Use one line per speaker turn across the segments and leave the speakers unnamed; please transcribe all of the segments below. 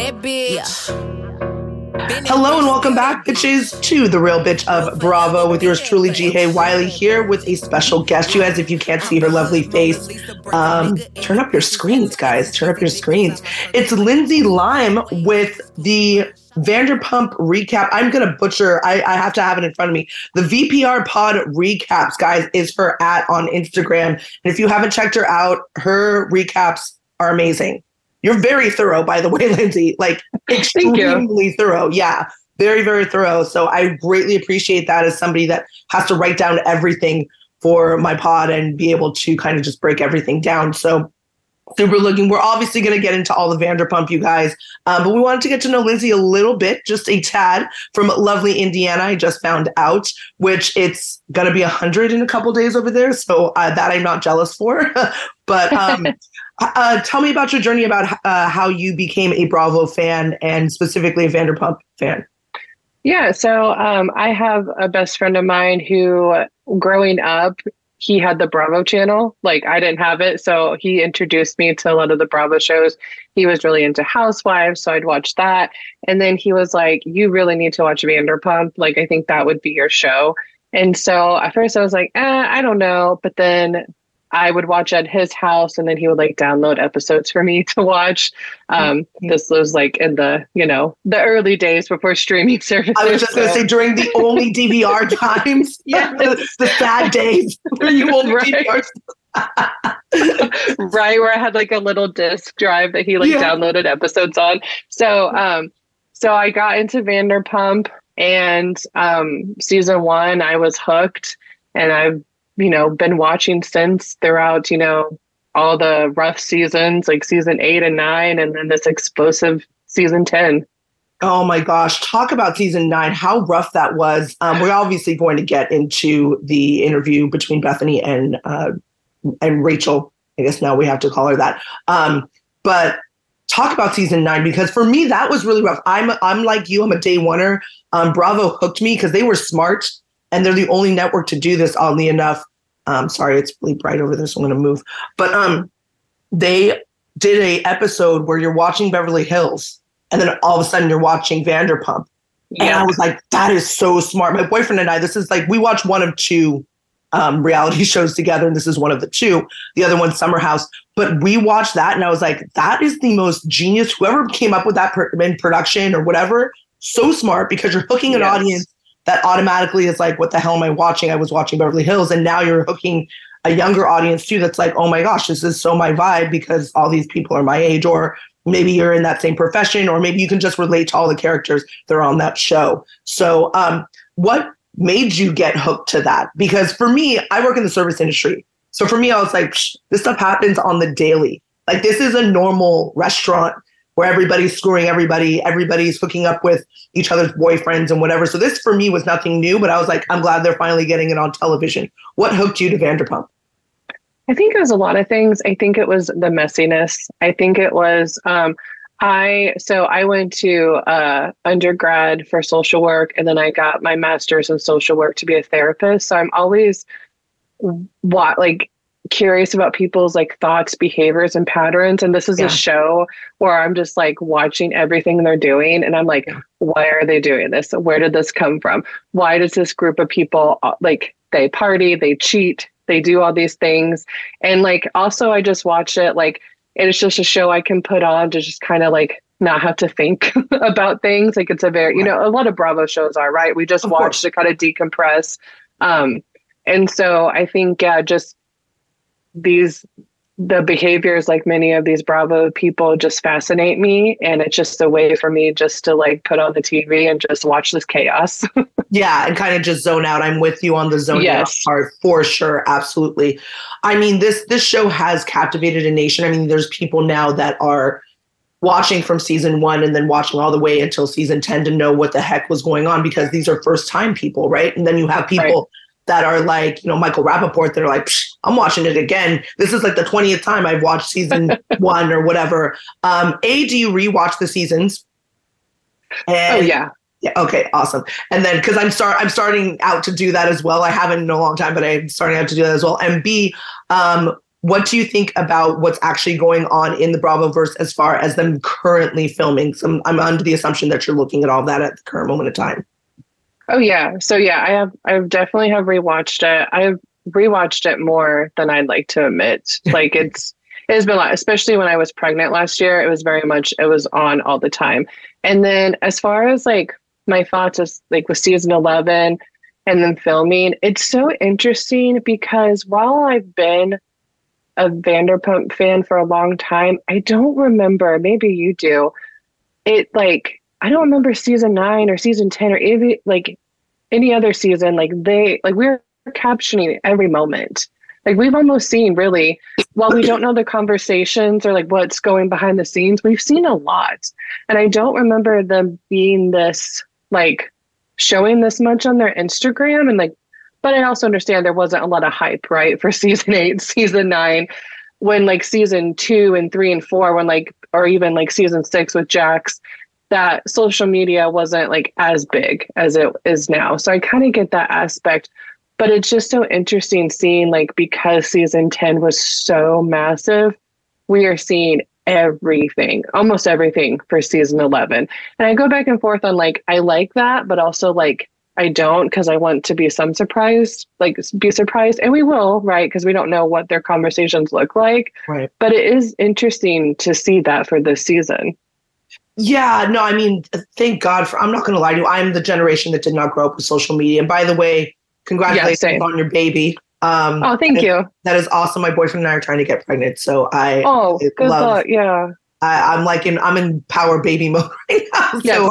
that bitch.
Hello and welcome back, bitches, to the real bitch of Bravo with yours truly, G. Wiley, here with a special guest. You guys, if you can't see her lovely face, um, turn up your screens, guys. Turn up your screens. It's Lyndsay Lime with the Vanderpump recap. I'm gonna butcher. I, I have to have it in front of me. The VPR Pod recaps, guys, is her at on Instagram. And if you haven't checked her out, her recaps are amazing. You're very thorough, by the way, Lyndsay. Like extremely thorough. Yeah, very, very thorough. So I greatly appreciate that as somebody that has to write down everything for my pod and be able to kind of just break everything down. So super looking. We're obviously going to get into all the Vanderpump, you guys, um, but we wanted to get to know Lyndsay a little bit, just a tad from lovely Indiana. I just found out, which it's going to be 100 in a couple days over there. So uh, that I'm not jealous for. but um, uh, tell me about your journey about uh, how you became a Bravo fan and specifically a Vanderpump fan.
Yeah, so um, I have a best friend of mine who, growing up, he had the Bravo channel. Like I didn't have it, so he introduced me to a lot of the Bravo shows. He was really into Housewives, so I'd watch that. And then he was like, "You really need to watch Vanderpump. Like I think that would be your show." And so at first I was like, eh, I don't know. But then I would watch at his house and then he would like download episodes for me to watch. Um, this was like in the, you know, the early days before streaming services.
I was just going to say during the only DVR times.
yeah.
the, the sad days where you only
Right.
DVRs.
right where I had like a little disc drive that he like
Yeah.
downloaded episodes on. So um so I got into Vanderpump and um season 1 I was hooked and I've you know been watching since throughout, you know, all the rough seasons like season 8 and 9 and then this explosive season 10.
Oh my gosh, talk about season nine, how rough that was. Um, we're obviously going to get into the interview between Bethenny and uh, and Rachel. I guess now we have to call her that. Um, but talk about season nine because for me that was really rough. I'm I'm like you, I'm a day oneer. Um, Bravo hooked me because they were smart and they're the only network to do this. Oddly enough, um, sorry, it's really bright over there, so I'm going to move. But um, they did a episode where you're watching Beverly Hills and then all of a sudden you're watching Vanderpump. Yeah. And I was like, that is so smart. My boyfriend and I, this is like, we watch one of two um, reality shows together, and this is one of the two. The other one's Summer House. But we watched that, and I was like, that is the most genius. Whoever came up with that per- in production or whatever, so smart because you're hooking an
Yes.
audience that automatically is like, what the hell am I watching? I was watching Beverly Hills, and now you're hooking a younger audience too that's like, oh my gosh, this is so my vibe because all these people are my age, or maybe you're in that same profession, or maybe you can just relate to all the characters that are on that show. So, um, what made you get hooked to that? Because for me, I work in the service industry. So for me, I was like, this stuff happens on the daily. Like this is a normal restaurant where everybody's screwing everybody, everybody's hooking up with each other's boyfriends and whatever. So this for me was nothing new, but I was like, I'm glad they're finally getting it on television. What hooked you to Vanderpump?
I think it was a lot of things. I think it was the messiness. I think it was um I so I went to uh undergrad for social work and then I got my master's in social work to be a therapist. So I'm always what like curious about people's like thoughts, behaviors and patterns and this is
Yeah.
a show where I'm just like watching everything they're doing and I'm like why are they doing this? Where did this come from? Why does this group of people uh, like they party, they cheat, they do all these things and like also i just watch it like it's just a show i can put on to just kind of like not have to think about things like it's a very you know a lot of bravo shows are right we just
Of
watch
course.
to kind of decompress um and so i think yeah just these the behaviors like many of these bravo people just fascinate me and it's just a way for me just to like put on the tv and just watch this chaos
Yeah, and kind of just zone out. I'm with you on the zone out part for sure. Absolutely. I mean, this this show has captivated a nation. I mean, there's people now that are watching from season one and then watching all the way until season 10 to know what the heck was going on because these are first time people, right? And then you have people that are like, you know, Michael Rapaport that are like, I'm watching it again. This is like the 20th time I've watched season one or whatever. Um, A, do you rewatch the seasons? And
oh yeah
yeah. Okay. Awesome. And then because I'm start I'm starting out to do that as well. I haven't in a long time, but I'm starting out to do that as well. And B, um, what do you think about what's actually going on in the Bravo verse as far as them currently filming? So I'm under the assumption that you're looking at all that at the current moment of time.
Oh yeah. So yeah, I have I've definitely have rewatched it. I've rewatched it more than I'd like to admit. Like it's it has been a lot, especially when I was pregnant last year. It was very much it was on all the time. And then as far as like my thoughts is like with season eleven and then filming, it's so interesting because while I've been a Vanderpump fan for a long time, I don't remember, maybe you do. It like I don't remember season nine or season ten or even like any other season. Like they like we we're captioning every moment. Like we've almost seen really, while we don't know the conversations or like what's going behind the scenes, we've seen a lot. And I don't remember them being this like showing this much on their Instagram and like but I also understand there wasn't a lot of hype, right, for season eight, season nine, when like season two and three and four, when like or even like season six with Jax, that social media wasn't like as big as it is now. So I kind of get that aspect but it's just so interesting seeing like because season 10 was so massive we are seeing everything almost everything for season 11 and i go back and forth on like i like that but also like i don't because i want to be some surprised like be surprised and we will right? Because we don't know what their conversations look like.
Right.
But it is interesting to see that for this season
yeah, no, I mean, thank God for, I'm not going to lie to you. I'm the generation that did not grow up with social media. And by the way, Congratulations yeah, on your baby.
Um, oh, thank you.
That is awesome. My boyfriend and I are trying to get pregnant, so I
oh, I good love, luck. Yeah,
I, am like in I'm in power baby mode right now.
Yes. So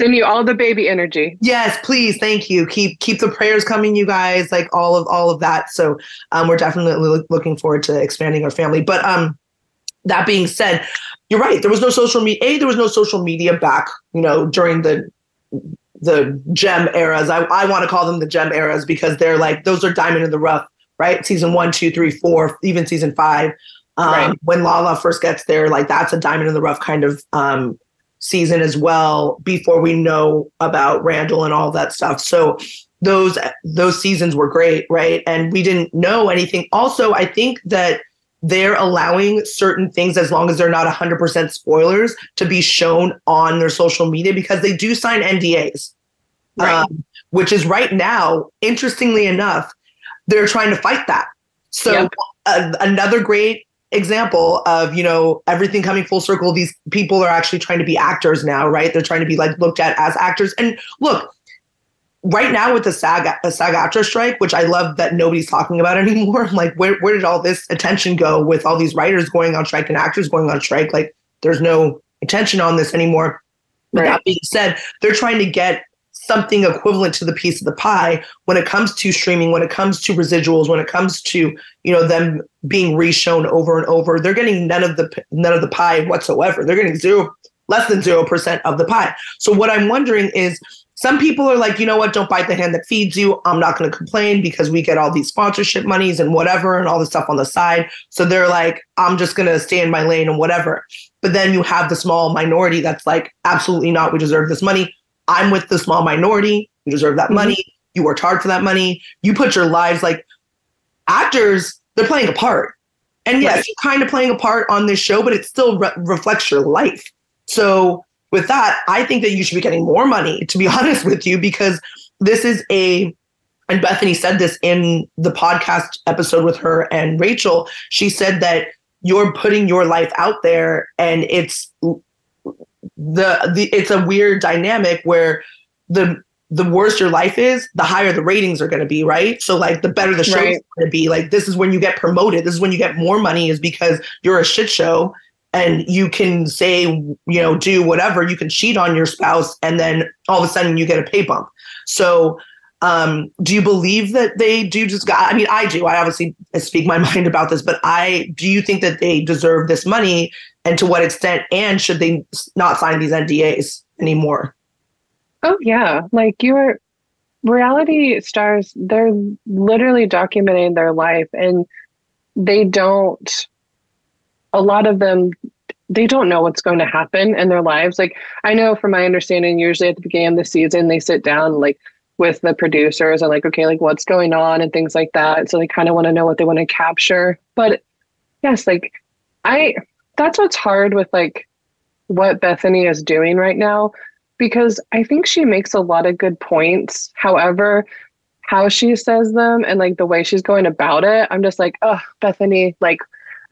send you all the baby energy.
Yes, please, thank you. Keep keep the prayers coming, you guys. Like all of all of that. So um, we're definitely looking forward to expanding our family. But um, that being said, you're right. There was no social media. A, there was no social media back. You know, during the the gem eras. I, I want to call them the gem eras because they're like those are diamond in the rough, right? Season one, two, three, four, even season five. Um, right. When Lala first gets there, like that's a diamond in the rough kind of um, season as well. Before we know about Randall and all that stuff, so those those seasons were great, right? And we didn't know anything. Also, I think that they're allowing certain things as long as they're not 100% spoilers to be shown on their social media because they do sign NDAs. Right. Um, which is right now, interestingly enough, they're trying to fight that. So yep. uh, another great example of you know everything coming full circle these people are actually trying to be actors now right they're trying to be like looked at as actors and look right now with the SAG SAG AFTRA strike, which I love that nobody's talking about anymore. I'm Like, where where did all this attention go with all these writers going on strike and actors going on strike? Like, there's no attention on this anymore. Right. That being said, they're trying to get something equivalent to the piece of the pie when it comes to streaming, when it comes to residuals, when it comes to you know them being reshown over and over. They're getting none of the none of the pie whatsoever. They're getting zero, less than zero percent of the pie. So what I'm wondering is some people are like, you know what, don't bite the hand that feeds you. I'm not going to complain because we get all these sponsorship monies and whatever and all the stuff on the side. So they're like, I'm just going to stay in my lane and whatever. But then you have the small minority that's like, absolutely not. We deserve this money. I'm with the small minority. You deserve that mm-hmm. money. You worked hard for that money. You put your lives like actors, they're playing a part. And yes, right. you're kind of playing a part on this show, but it still re- reflects your life. So with that, I think that you should be getting more money, to be honest with you, because this is a and Bethenny said this in the podcast episode with her and Rachel. She said that you're putting your life out there and it's the, the it's a weird dynamic where the the worse your life is, the higher the ratings are going to be, right? So like the better the show right. is going to be. Like this is when you get promoted. This is when you get more money is because you're a shit show and you can say, you know, do whatever, you can cheat on your spouse, and then all of a sudden you get a pay bump. So, um, do you believe that they do just I mean, I do. I obviously speak my mind about this, but I do you think that they deserve this money and to what extent? And should they not sign these NDAs anymore?
Oh, yeah. Like your reality stars, they're literally documenting their life and they don't a lot of them they don't know what's going to happen in their lives. Like I know from my understanding, usually at the beginning of the season, they sit down like with the producers and like, okay, like what's going on and things like that. So they kind of want to know what they want to capture. But yes, like I that's what's hard with like what Bethenny is doing right now because I think she makes a lot of good points. However, how she says them and like the way she's going about it, I'm just like, oh, Bethenny, like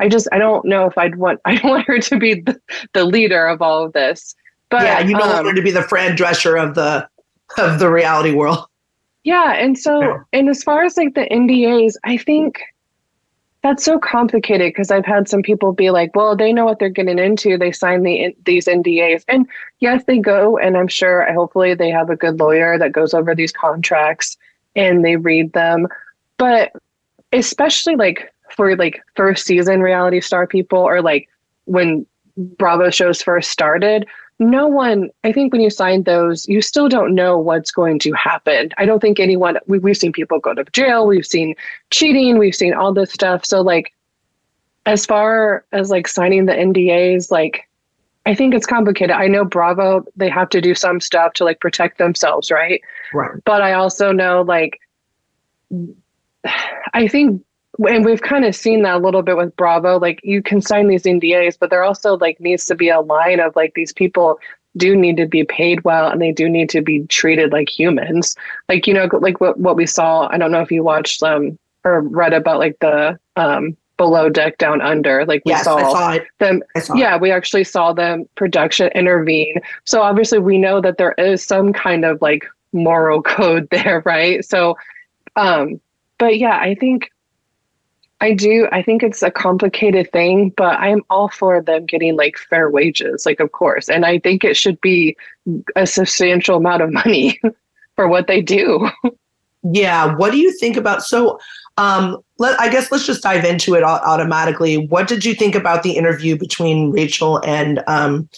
I just I don't know if I'd want I want her to be the, the leader of all of this. But
yeah, you don't um, want her to be the Fran Drescher of the of the reality world.
Yeah, and so yeah. and as far as like the NDAs, I think that's so complicated because I've had some people be like, "Well, they know what they're getting into. They sign the these NDAs." And yes, they go, and I'm sure, hopefully, they have a good lawyer that goes over these contracts and they read them. But especially like for like first season reality star people, or like when Bravo shows first started, no one, I think when you sign those, you still don't know what's going to happen. I don't think anyone, we, we've seen people go to jail, we've seen cheating, we've seen all this stuff. So, like, as far as like signing the NDAs, like, I think it's complicated. I know Bravo, they have to do some stuff to like protect themselves, right?
Right.
But I also know, like, I think and we've kind of seen that a little bit with Bravo. Like you can sign these NDAs, but there also like needs to be a line of like these people do need to be paid well and they do need to be treated like humans. Like, you know, like what, what we saw, I don't know if you watched um or read about like the um below deck down under. Like we
yes,
saw,
saw
them.
Saw
yeah,
it.
we actually saw them production intervene. So obviously we know that there is some kind of like moral code there, right? So um but yeah, I think I do. I think it's a complicated thing, but I'm all for them getting like fair wages, like, of course. And I think it should be a substantial amount of money for what they do.
Yeah. What do you think about? So, um, let, I guess let's just dive into it automatically. What did you think about the interview between Rachel and um,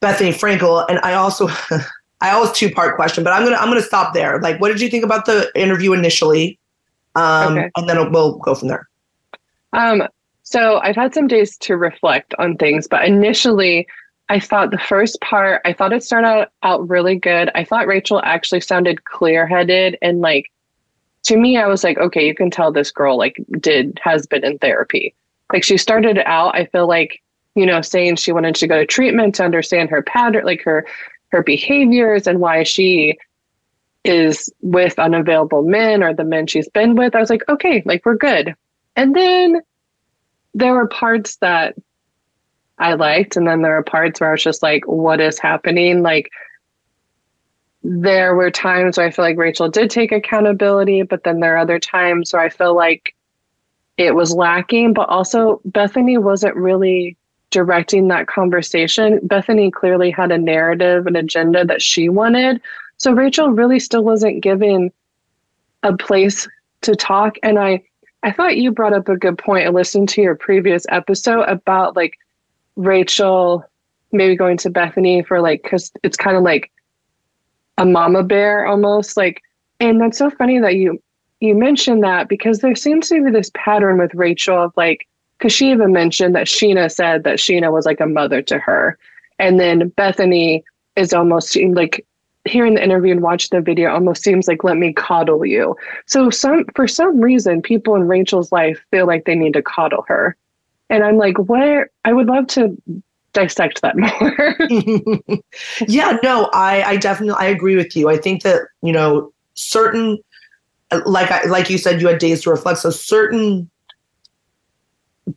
Bethenny Frankel? And I also, I always two part question, but I'm gonna I'm gonna stop there. Like, what did you think about the interview initially? Um, okay. And then we'll go from there.
Um, so I've had some days to reflect on things, but initially, I thought the first part, I thought it started out, out really good. I thought Rachel actually sounded clear headed and like, to me, I was like, okay, you can tell this girl like did has been in therapy. Like she started out, I feel like, you know, saying she wanted to go to treatment to understand her pattern, like her her behaviors and why she is with unavailable men or the men she's been with, I was like, okay, like we're good. And then there were parts that I liked, and then there were parts where I was just like, what is happening? Like, there were times where I feel like Rachel did take accountability, but then there are other times where I feel like it was lacking, but also Bethenny wasn't really directing that conversation. Bethenny clearly had a narrative, an agenda that she wanted. So Rachel really still wasn't given a place to talk. And I, I thought you brought up a good point. I listened to your previous episode about like Rachel maybe going to Bethenny for like, cause it's kind of like a mama bear almost like, and that's so funny that you, you mentioned that because there seems to be this pattern with Rachel of like, cause she even mentioned that Scheana said that Scheana was like a mother to her. And then Bethenny is almost like hearing the interview and watch the video almost seems like let me coddle you. So some for some reason people in Rachel's life feel like they need to coddle her. And I'm like, where I would love to dissect that
more. yeah, no, I I definitely I agree with you. I think that, you know, certain like I like you said you had days to reflect so certain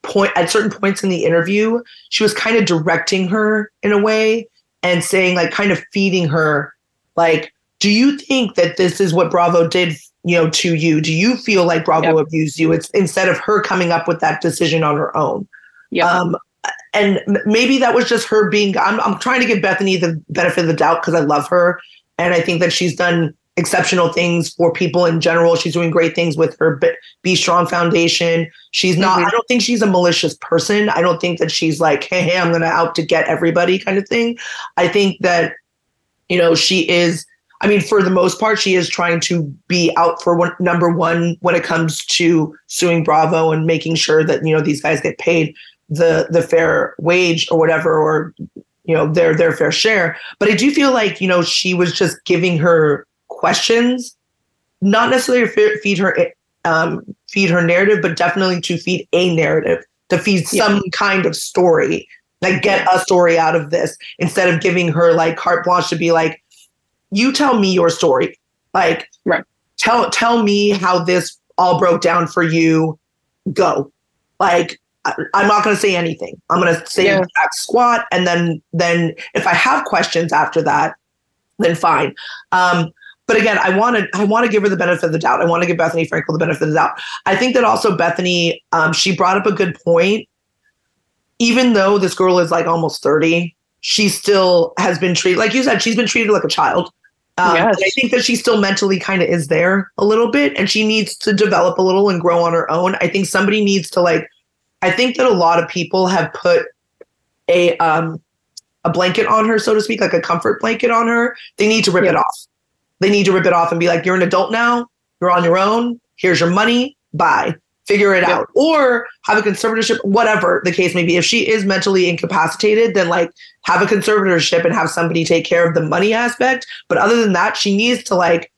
point at certain points in the interview, she was kind of directing her in a way and saying like kind of feeding her like, do you think that this is what Bravo did, you know, to you? Do you feel like Bravo yep. abused you? It's instead of her coming up with that decision on her own.
Yeah. Um,
and maybe that was just her being. I'm, I'm trying to give Bethenny the benefit of the doubt because I love her, and I think that she's done exceptional things for people in general. She's doing great things with her Be Strong Foundation. She's not, mm-hmm. I don't think she's a malicious person. I don't think that she's like, hey, hey, I'm going to out to get everybody kind of thing. I think that you know, she is, I mean, for the most part, she is trying to be out for one, number one when it comes to suing Bravo and making sure that, you know, these guys get paid the the fair wage or whatever, or, you know, their their fair share. But I do feel like, you know, she was just giving her questions, not necessarily to feed her um, feed her narrative, but definitely to feed a narrative to feed yeah. some kind of story. Like get a story out of this instead of giving her like carte blanche to be like, you tell me your story. Like
right.
tell tell me how this all broke down for you. Go. Like I'm not going to say anything. I'm going to say yeah. squat, and then then if I have questions after that, then fine. Um, but again, I want to I want to give her the benefit of the doubt. I want to give Bethenny Frankel the benefit of the doubt. I think that also Bethenny, um, she brought up a good point. Even though this girl is like almost 30, she still has been treated like you said. She's been treated like a child. Um, yes. I think that she still mentally kind of is there a little bit, and she needs to develop a little and grow on her own. I think somebody needs to like I think that a lot of people have put a um a blanket on her, so to speak, like a comfort blanket on her. They need to rip it off. They need to rip it off and be like, "You're an adult now. You're on your own. Here's your money. Bye. Figure it yeah. out." Or have a conservatorship, whatever the case may be. If she is mentally incapacitated, then like have a conservatorship and have somebody take care of the money aspect. But other than that, she needs to like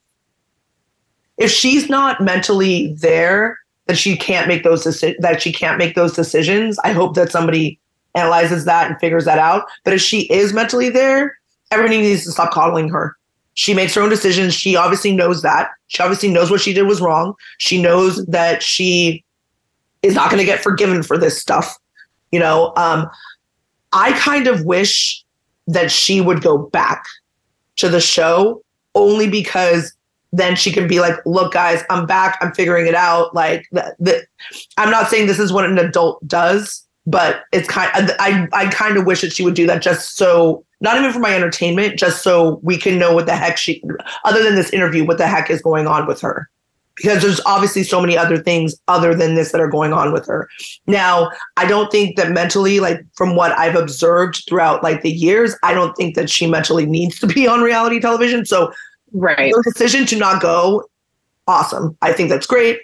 if she's not mentally there that she can't make those deci- that she can't make those decisions. I hope that somebody analyzes that and figures that out. But if she is mentally there, everybody needs to stop coddling her. She makes her own decisions. She obviously knows that. She obviously knows what she did was wrong. She knows that she is not going to get forgiven for this stuff. You know, um, I kind of wish that she would go back to the show only because then she can be like, look, guys, I'm back. I'm figuring it out. Like, the, the, I'm not saying this is what an adult does, but it's kind of, I, I kind of wish that she would do that just so, not even for my entertainment, just so we can know what the heck she, other than this interview, what the heck is going on with her. Because there's obviously so many other things other than this that are going on with her. Now, I don't think that mentally, like from what I've observed throughout like the years, I don't think that she mentally needs to be on reality television. So
Right.
Her decision to not go, awesome. I think that's great.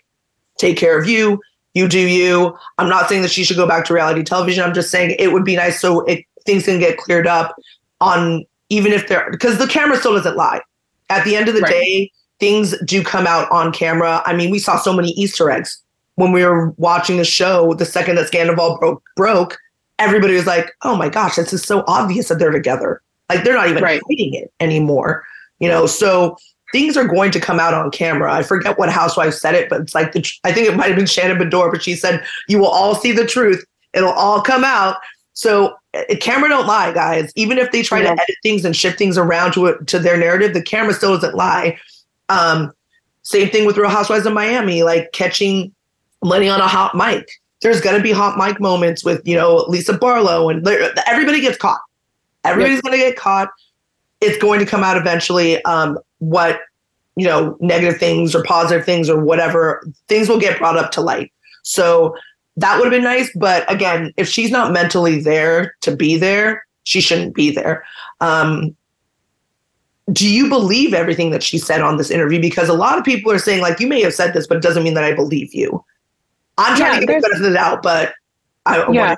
Take care of you. You do you. I'm not saying that she should go back to reality television. I'm just saying it would be nice so it, things can get cleared up on even if they're because the camera still doesn't lie. At the end of the right. day, things do come out on camera. I mean, we saw so many Easter eggs when we were watching the show. The second that Scandoval broke, broke, everybody was like, "Oh my gosh, this is so obvious that they're together." Like they're not even right. hiding it anymore. You know, so things are going to come out on camera. I forget what housewife said it, but it's like the I think it might have been Shannon Beador, but she said you will all see the truth. It'll all come out. So uh, camera don't lie, guys. Even if they try yeah. to edit things and shift things around to it to their narrative, the camera still doesn't lie. Um, same thing with Real Housewives of Miami, like catching Lenny on a hot mic. There's gonna be hot mic moments with you know Lisa Barlow, and everybody gets caught. Everybody's yep. gonna get caught it's going to come out eventually. Um, what you know, negative things or positive things or whatever things will get brought up to light. So that would have been nice. But again, if she's not mentally there to be there, she shouldn't be there. Um, do you believe everything that she said on this interview? Because a lot of people are saying, like, you may have said this, but it doesn't mean that I believe you. I'm trying yeah, to get the benefit of the doubt, but I
yeah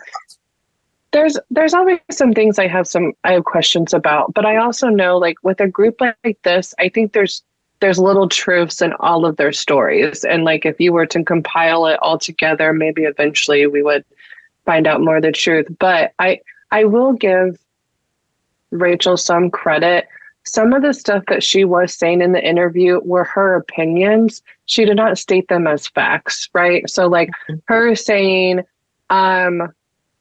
there's there's always some things I have some I have questions about, but I also know like with a group like this, I think there's there's little truths in all of their stories. And like if you were to compile it all together, maybe eventually we would find out more of the truth. But I I will give Rachel some credit. Some of the stuff that she was saying in the interview were her opinions. She did not state them as facts, right? So like mm-hmm. her saying, um,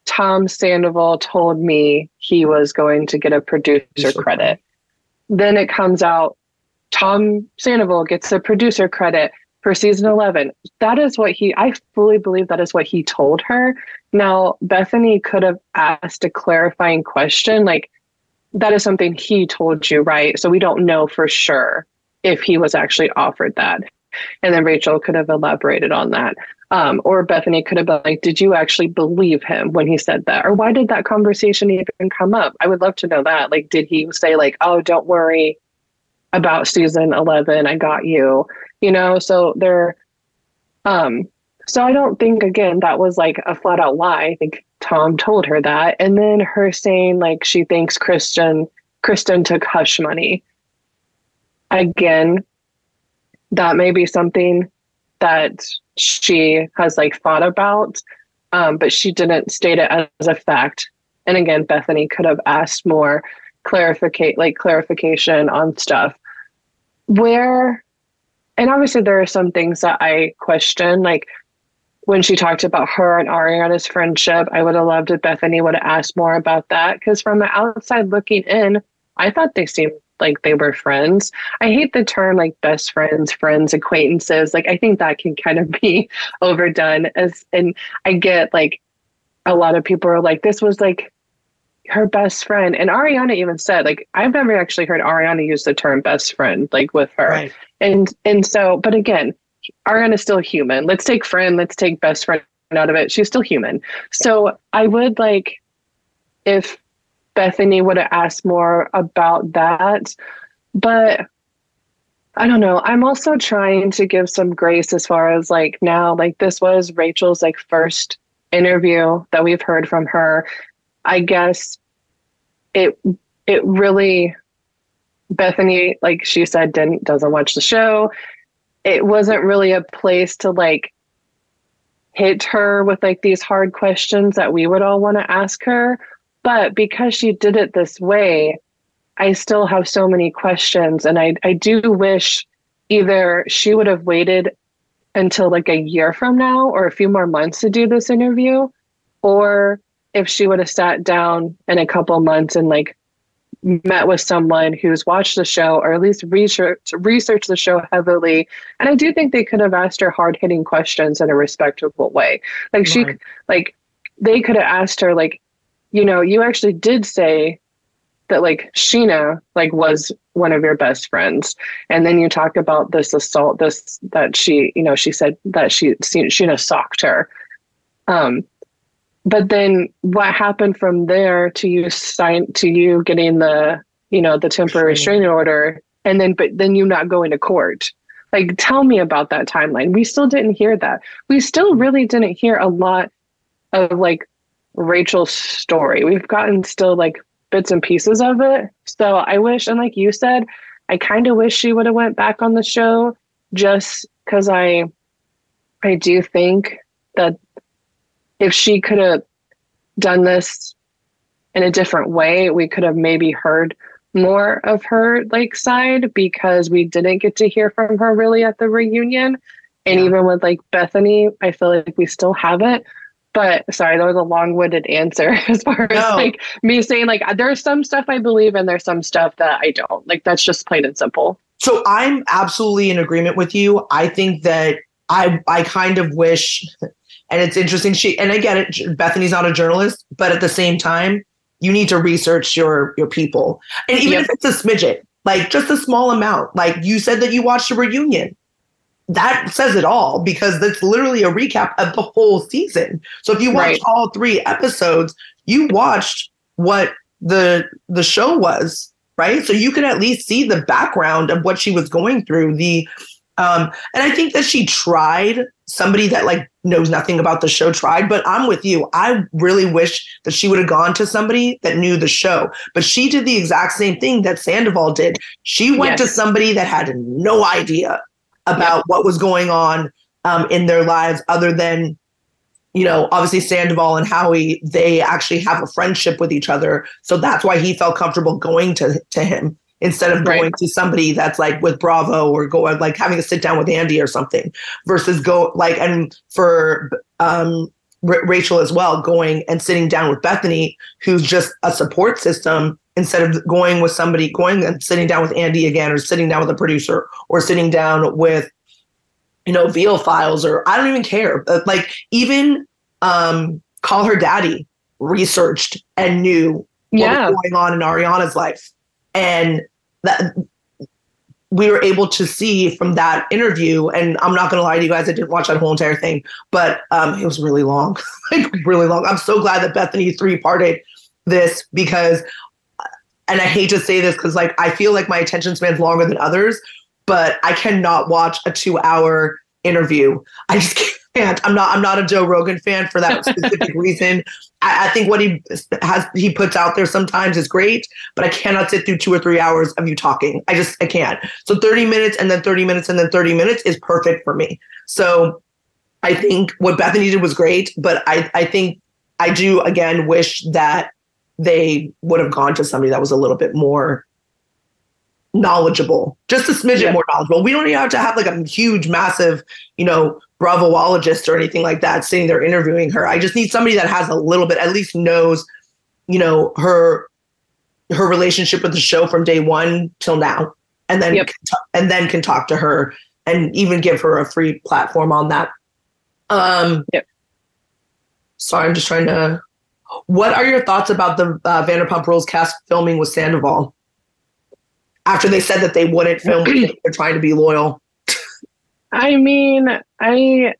Tom Sandoval told me he was going to get a producer credit. Then it comes out Tom Sandoval gets a producer credit for season 11. That is what he, I fully believe that is what he told her. Now, Bethenny could have asked a clarifying question like, that is something he told you, right? So we don't know for sure if he was actually offered that. And then Rachel could have elaborated on that. Um, or Bethenny could have been like, Did you actually believe him when he said that? Or why did that conversation even come up? I would love to know that. Like, did he say, like, oh, don't worry about season 11, I got you? You know, so there, um, so I don't think, again, that was like a flat out lie. I think Tom told her that. And then her saying, like, she thinks christian Kristen took hush money. Again, that may be something that she has like thought about. um, but she didn't state it as a fact. And again, Bethenny could have asked more clarificate like clarification on stuff. Where and obviously there are some things that I question, like when she talked about her and Ariana's friendship, I would have loved if Bethany would have asked more about that. Because from the outside looking in, I thought they seemed like they were friends. I hate the term like best friends, friends, acquaintances. Like I think that can kind of be overdone as and I get like a lot of people are like, this was like her best friend. And Ariana even said, like, I've never actually heard Ariana use the term best friend, like with her. Right. And and so, but again, Ariana's still human. Let's take friend, let's take best friend out of it. She's still human. So I would like if Bethenny would have asked more about that. But I don't know. I'm also trying to give some grace as far as like now, like this was Rachel's like first interview that we've heard from her. I guess it it really Bethenny, like she said, didn't doesn't watch the show. It wasn't really a place to like hit her with like these hard questions that we would all want to ask her. But because she did it this way, I still have so many questions. And I, I do wish either she would have waited until like a year from now or a few more months to do this interview, or if she would have sat down in a couple months and like met with someone who's watched the show or at least research researched the show heavily. And i do think they could have asked her hard-hitting questions in a respectable way. Like she like they could have asked her like you know you actually did say that like scheana like was one of your best friends. And then you talk about this assault this that she you know she said that she Scheana socked her. Um but then what happened from there to you sign to you getting the you know the temporary restraining order and then but then you not going to court? Like tell me about that timeline. We still didn't hear that. We still really didn't hear a lot of like rachel's story. We've gotten still like bits and pieces of it. So i wish and like you said i kind of wish she would have went back on the show just because i i do think that if she could have done this in a different way, we could have maybe heard more of her like side because we didn't get to hear from her really at the reunion. And yeah. even with like Bethenny, I feel like we still haven't. But sorry, that was a long-winded answer as far no. as like me saying like there's some stuff I believe and there's some stuff that I don't. Like that's just plain and simple.
So I'm absolutely in agreement with you. I think that I I kind of wish and it's interesting. She and again, it. Bethenny's not a journalist, but at the same time, you need to research your your people. And even yep. if it's a smidget, like just a small amount. Like you said that you watched a reunion. That says it all because that's literally a recap of the whole season. So if you watch right. all three episodes, you watched what the the show was, right? So you can at least see the background of what she was going through, the um, and I think that she tried somebody that like knows nothing about the show tried, but I'm with you. I really wish that she would have gone to somebody that knew the show. But she did the exact same thing that Sandoval did. She went yes. to somebody that had no idea about yep. what was going on um, in their lives other than you know, obviously Sandoval and Howie, they actually have a friendship with each other. So that's why he felt comfortable going to, to him instead of going right. to somebody that's like with Bravo or going like having a sit down with Andy or something versus go like and for um R- Rachel as well going and sitting down with Bethenny who's just a support system instead of going with somebody going and sitting down with Andy again or sitting down with a producer or sitting down with you know Viall Files or I don't even care like even um call her daddy researched and knew yeah. what was going on in Ariana's life and that we were able to see from that interview and i'm not going to lie to you guys i didn't watch that whole entire thing but um, it was really long like really long i'm so glad that bethenny three parted this because and i hate to say this because like i feel like my attention span's longer than others but i cannot watch a two hour interview i just can't. I'm not. I'm not a Joe Rogan fan for that specific reason. I, I, think what he has he puts out there sometimes is great, but I cannot sit through two or three hours of you talking. I just I can't. So 30 minutes and then 30 minutes and then 30 minutes is perfect for me. So I think what Bethenny did was great, but I, I think I do again wish that they would have gone to somebody that was a little bit more knowledgeable, just a smidget yeah. more knowledgeable. We don't even have to have like a huge, massive, you know, bravoologist or anything like that sitting there interviewing her. I just need somebody that has a little bit, at least knows, you know, her her relationship with the show from day one till now, and then yep. and then can talk to her and even give her a free platform on that. Um, yep. Sorry, I'm just trying to. What are your thoughts about the uh, Vanderpump Rules cast filming with Sandoval? After they said that they wouldn't film, they're trying to be loyal.
I mean, I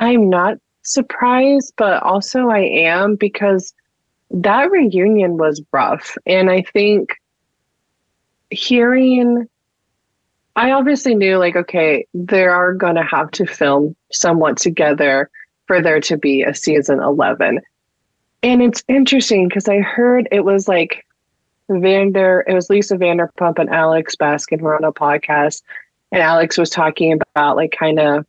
I'm not surprised, but also I am because that reunion was rough. And I think hearing I obviously knew like, okay, they are gonna have to film somewhat together for there to be a season 11. And it's interesting because I heard it was like Vander, it was Lisa Vanderpump and Alex Baskin were on a podcast, and Alex was talking about like kind of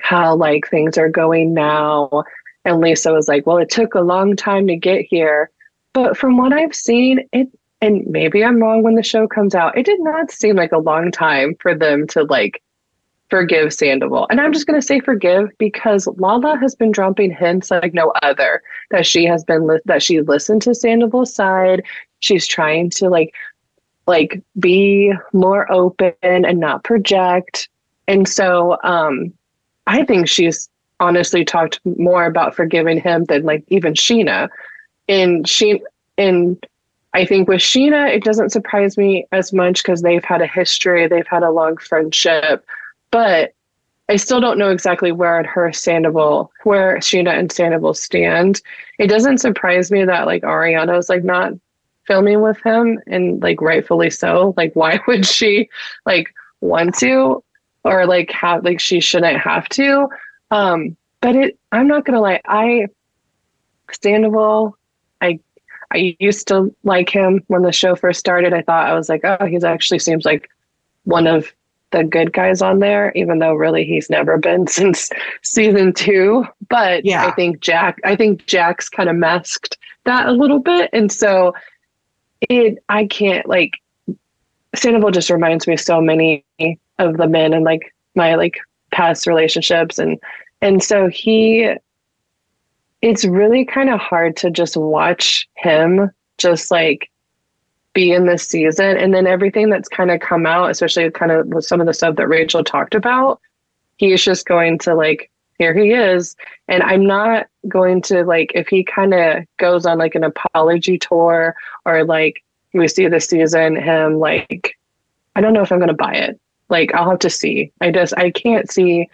how like things are going now. And Lisa was like, well, it took a long time to get here. But from what I've seen, it, and maybe I'm wrong when the show comes out, it did not seem like a long time for them to like forgive Sandoval. And I'm just going to say forgive because Lala has been dropping hints like no other that she has been, li- that she listened to Sandoval's side. She's trying to like like be more open and not project. And so um, I think she's honestly talked more about forgiving him than like even Scheana. And she and I think with Scheana, it doesn't surprise me as much because they've had a history, they've had a long friendship, but I still don't know exactly where her Sandoval, where Scheana and Sandoval stand. It doesn't surprise me that like Ariana is like not filming with him and like rightfully so. Like why would she like want to? Or like have like she shouldn't have to? Um but it i'm not gonna lie i Sandoval i i used to like him when the show first started. I thought i was like oh he's actually seems like one of the good guys on there even though really he's never been since season two. But yeah. i think jax i think jax's kind of masked that a little bit. And so it I can't like Sandoval just reminds me so many of the men and like my like past relationships. And and so he it's really kind of hard to just watch him just like be in this season. And then everything that's kind of come out especially kind of with some of the stuff that Rachel talked about he's just going to like here he is. And i'm not going to like if he kind of goes on like an apology tour or like we see this season him like i don't know if i'm going to buy it. Like i'll have to see. I just i can't see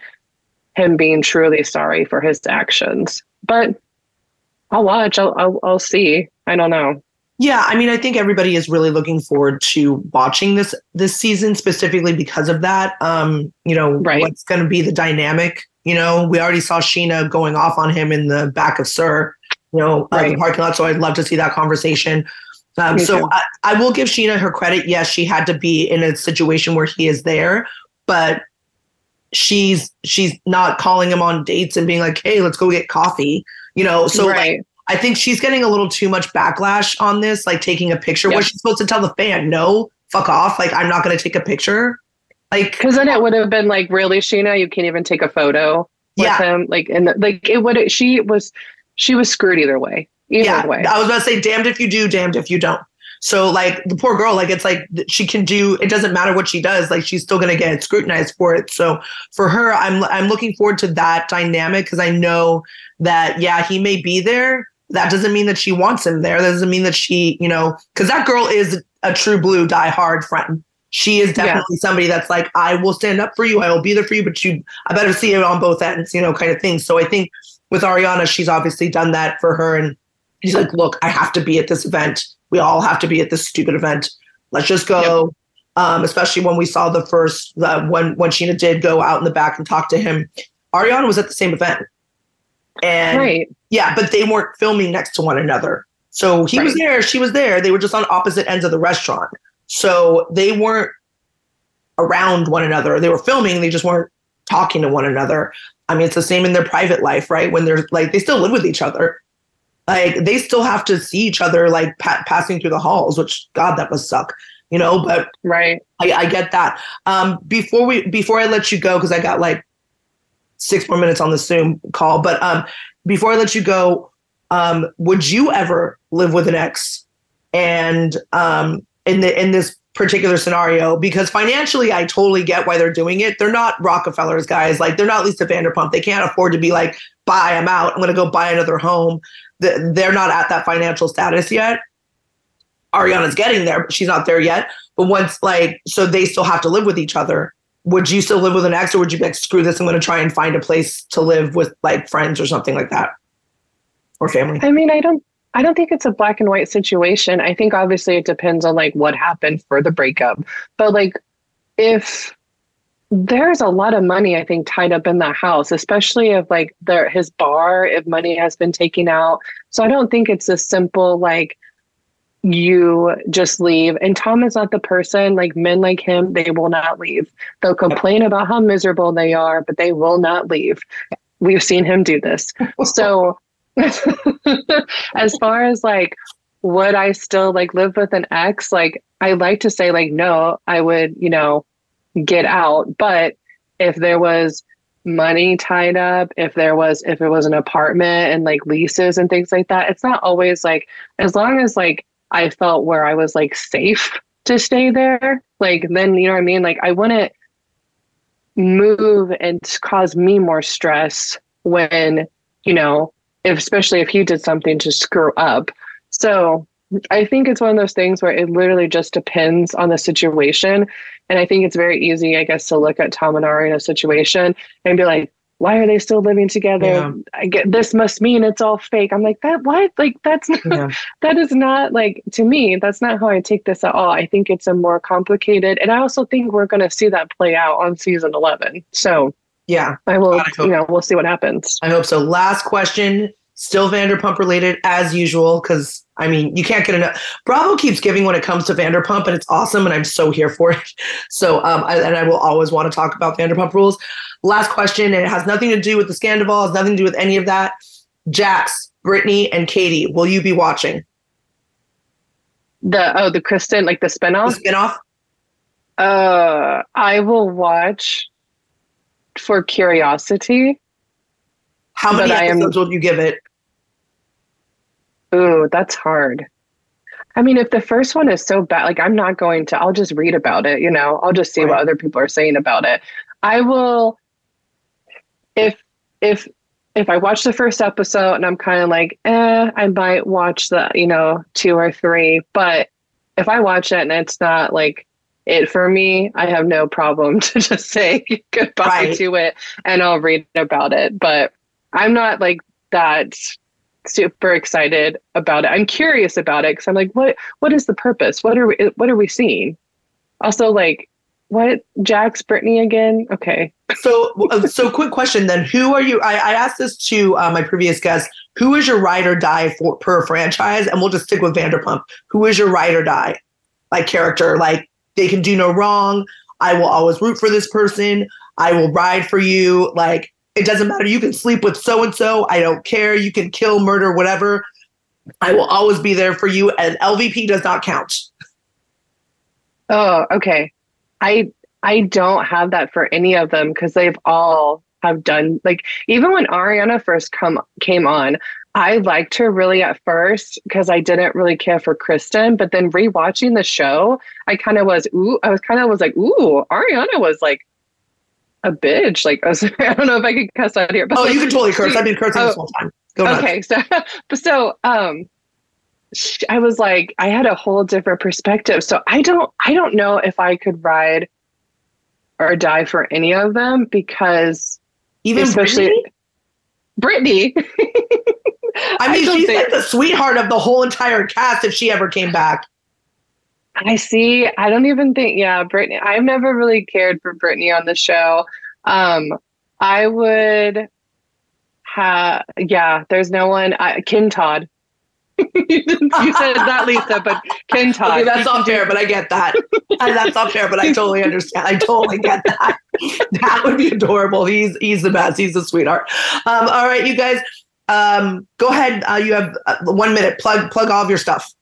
him being truly sorry for his actions. But i'll watch. I'll i'll, I'll see. I don't know.
Yeah, I mean, I think everybody is really looking forward to watching this this season specifically because of that. Um, you know, right. what's going to be the dynamic you know, we already saw Scheana going off on him in the back of SUR, you know, right. uh, the parking lot. So I'd love to see that conversation. Um, so I, I, will give Scheana her credit. Yes, she had to be in a situation where he is there, but she's she's not calling him on dates and being like, "Hey, let's go get coffee." You know, so right. like, I think she's getting a little too much backlash on this, like taking a picture. Yep. Was she supposed to tell the fan, "No, fuck off"? Like, I'm not going to take a picture. Like,
because then it um, would have been like, really, Scheana, you can't even take a photo with yeah. him. Like, and like it would. She was, she was screwed either way. Either yeah, way.
I was about to say, damned if you do, damned if you don't. So like the poor girl, like it's like she can do. It doesn't matter what she does. Like she's still gonna get scrutinized for it. So for her, I'm I'm looking forward to that dynamic because I know that yeah, he may be there. That doesn't mean that she wants him there. That doesn't mean that she, you know, because that girl is a true blue die hard friend she is definitely yeah. somebody that's like, I will stand up for you. I will be there for you, but you, I better see it on both ends, you know, kind of thing. So I think with Ariana, she's obviously done that for her. And she's like, look, I have to be at this event. We all have to be at this stupid event. Let's just go. Yep. Um, especially when we saw the first, uh, when, when Scheana did go out in the back and talk to him, Ariana was at the same event. And right. yeah, but they weren't filming next to one another. So he right. was there, she was there. They were just on opposite ends of the restaurant. So they weren't around one another. They were filming, they just weren't talking to one another. I mean, it's the same in their private life, right? When they're like, they still live with each other. Like they still have to see each other like pa- passing through the halls, which God, that must suck, you know. But
right,
I, I get that. Um, before we before I let you go, because I got like six more minutes on the Zoom call, but um, before I let you go, um, would you ever live with an ex? And um, in the in this particular scenario because financially I totally get why they're doing it. They're not Rockefellers guys. Like they're not Lisa Vanderpump. They can't afford to be like, buy, I'm out. I'm going to go buy another home. They're not at that financial status yet. Ariana's getting there, but she's not there yet. But once like, so they still have to live with each other. Would you still live with an ex or would you be like, screw this, I'm going to try and find a place to live with like friends or something like that? Or family?
I mean, I don't I don't think it's a black and white situation. I think obviously it depends on like what happened for the breakup. But like if there's a lot of money I think tied up in that house, especially if like there his bar, if money has been taken out. So I don't think it's a simple like you just leave. And Tom is not the person, like men like him, they will not leave. They'll complain about how miserable they are, but they will not leave. We've seen him do this. So as far as like would I still like live with an ex? Like I like to say like no, I would, you know, get out. But if there was money tied up, if there was if it was an apartment and like leases and things like that, it's not always like as long as like I felt where I was like safe to stay there, like then you know what I mean? Like I wouldn't move and cause me more stress when, you know, especially if he did something to screw up. So I think it's one of those things where it literally just depends on the situation. And I think it's very easy, I guess, to look at Tom and Ari in a situation and be like, why are they still living together? Yeah. I get this must mean it's all fake. I'm like, that Why? Like that's not yeah. that is not like to me, that's not how I take this at all. I think it's a more complicated and I also think we're gonna see that play out on season eleven. So
yeah.
I will, I you know, we'll see what happens.
I hope so. Last question, still Vanderpump related as usual, because I mean, you can't get enough. Bravo keeps giving when it comes to Vanderpump, and it's awesome, and I'm so here for it. So, um, I, and I will always want to talk about Vanderpump Rules. Last question, and it has nothing to do with the scandal, has nothing to do with any of that. Jax, Brittany, and Katie, will you be watching?
The oh, the Kristen, like the spinoff.
The spinoff.
Uh, I will watch for curiosity.
How many episodes am, will you give it?
Ooh, that's hard. I mean, if the first one is so bad, like I'm not going to, I'll just read about it, you know, I'll just see right. what other people are saying about it. I will, if, if, if I watch the first episode and I'm kind of like, eh, I might watch the, you know, two or three. But if I watch it and it's not like it for me, I have no problem to just say goodbye right. to it and I'll read about it. But I'm not like that super excited about it. I'm curious about it because I'm like, what what is the purpose? What are we what are we seeing? Also, like, what Jax Brittany again? Okay.
So uh, so quick question then. Who are you? I, I asked this to uh, my previous guest. Who is your ride or die for per franchise? And we'll just stick with Vanderpump. Who is your ride or die? Like character, like they can do no wrong. I will always root for this person. I will ride for you. Like, it doesn't matter. You can sleep with so and so. I don't care. You can kill, murder, whatever. I will always be there for you. And LVP does not count.
Oh, okay. I I don't have that for any of them because they've all have done like even when Ariana first come came on, I liked her really at first because I didn't really care for Kristen, but then rewatching the show, I kind of was ooh, I was kind of was like, ooh, Ariana was like a bitch. Like I, was, I don't know if I could cuss out here,
but oh, like, you can totally curse. I've been cursing oh, this whole time. Go
okay, so so um, I was like, I had a whole different perspective. So I don't, I don't know if I could ride or die for any of them because
even especially
Brittany.
Brittany I mean, I she's like the sweetheart of the whole entire cast if she ever came back.
I see. I don't even think, yeah, Brittany. I've never really cared for Brittany on the show. Um, I would have, yeah, there's no one. I, Ken Todd. you said it's not Lisa, but Ken Todd.
Okay, that's not fair, but I get that. that's not fair, but I totally understand. I totally get that. that would be adorable. He's he's the best. He's a sweetheart. Um, all right, you guys, um, go ahead. Uh, you have uh, one minute. Plug plug all of your stuff.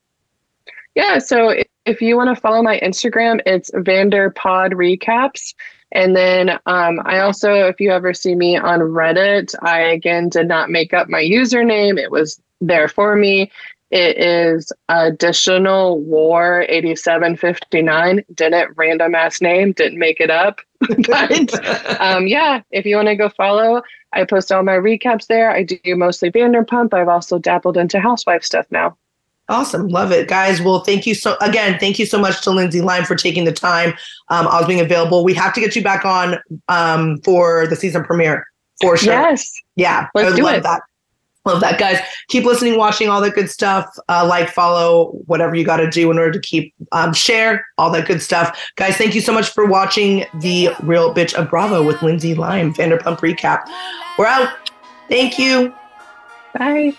Yeah. So if you want to follow my Instagram, it's Vanderpod Recaps. And then um, I also, if you ever see me on Reddit, I again did not make up my username. It was there for me. It is additional war 8759. Didn't random ass name, didn't make it up. but um, yeah, if you want to go follow, I post all my recaps there. I do mostly Vanderpump. I've also dabbled into housewife stuff now.
Awesome. Love it. Guys, well, thank you so again, thank you so much to Lyndsay Lime for taking the time. Um, I was being available. We have to get you back on um, for the season premiere for sure.
Yes.
Yeah.
Let's I would
do
love
it. that. Love that, guys. Keep listening, watching, all that good stuff. Uh, like, follow, whatever you got to do in order to keep um, share all that good stuff, guys. Thank you so much for watching the Real Bitch of Bravo with Lyndsay Lime Vanderpump recap. We're out. Thank you.
Bye.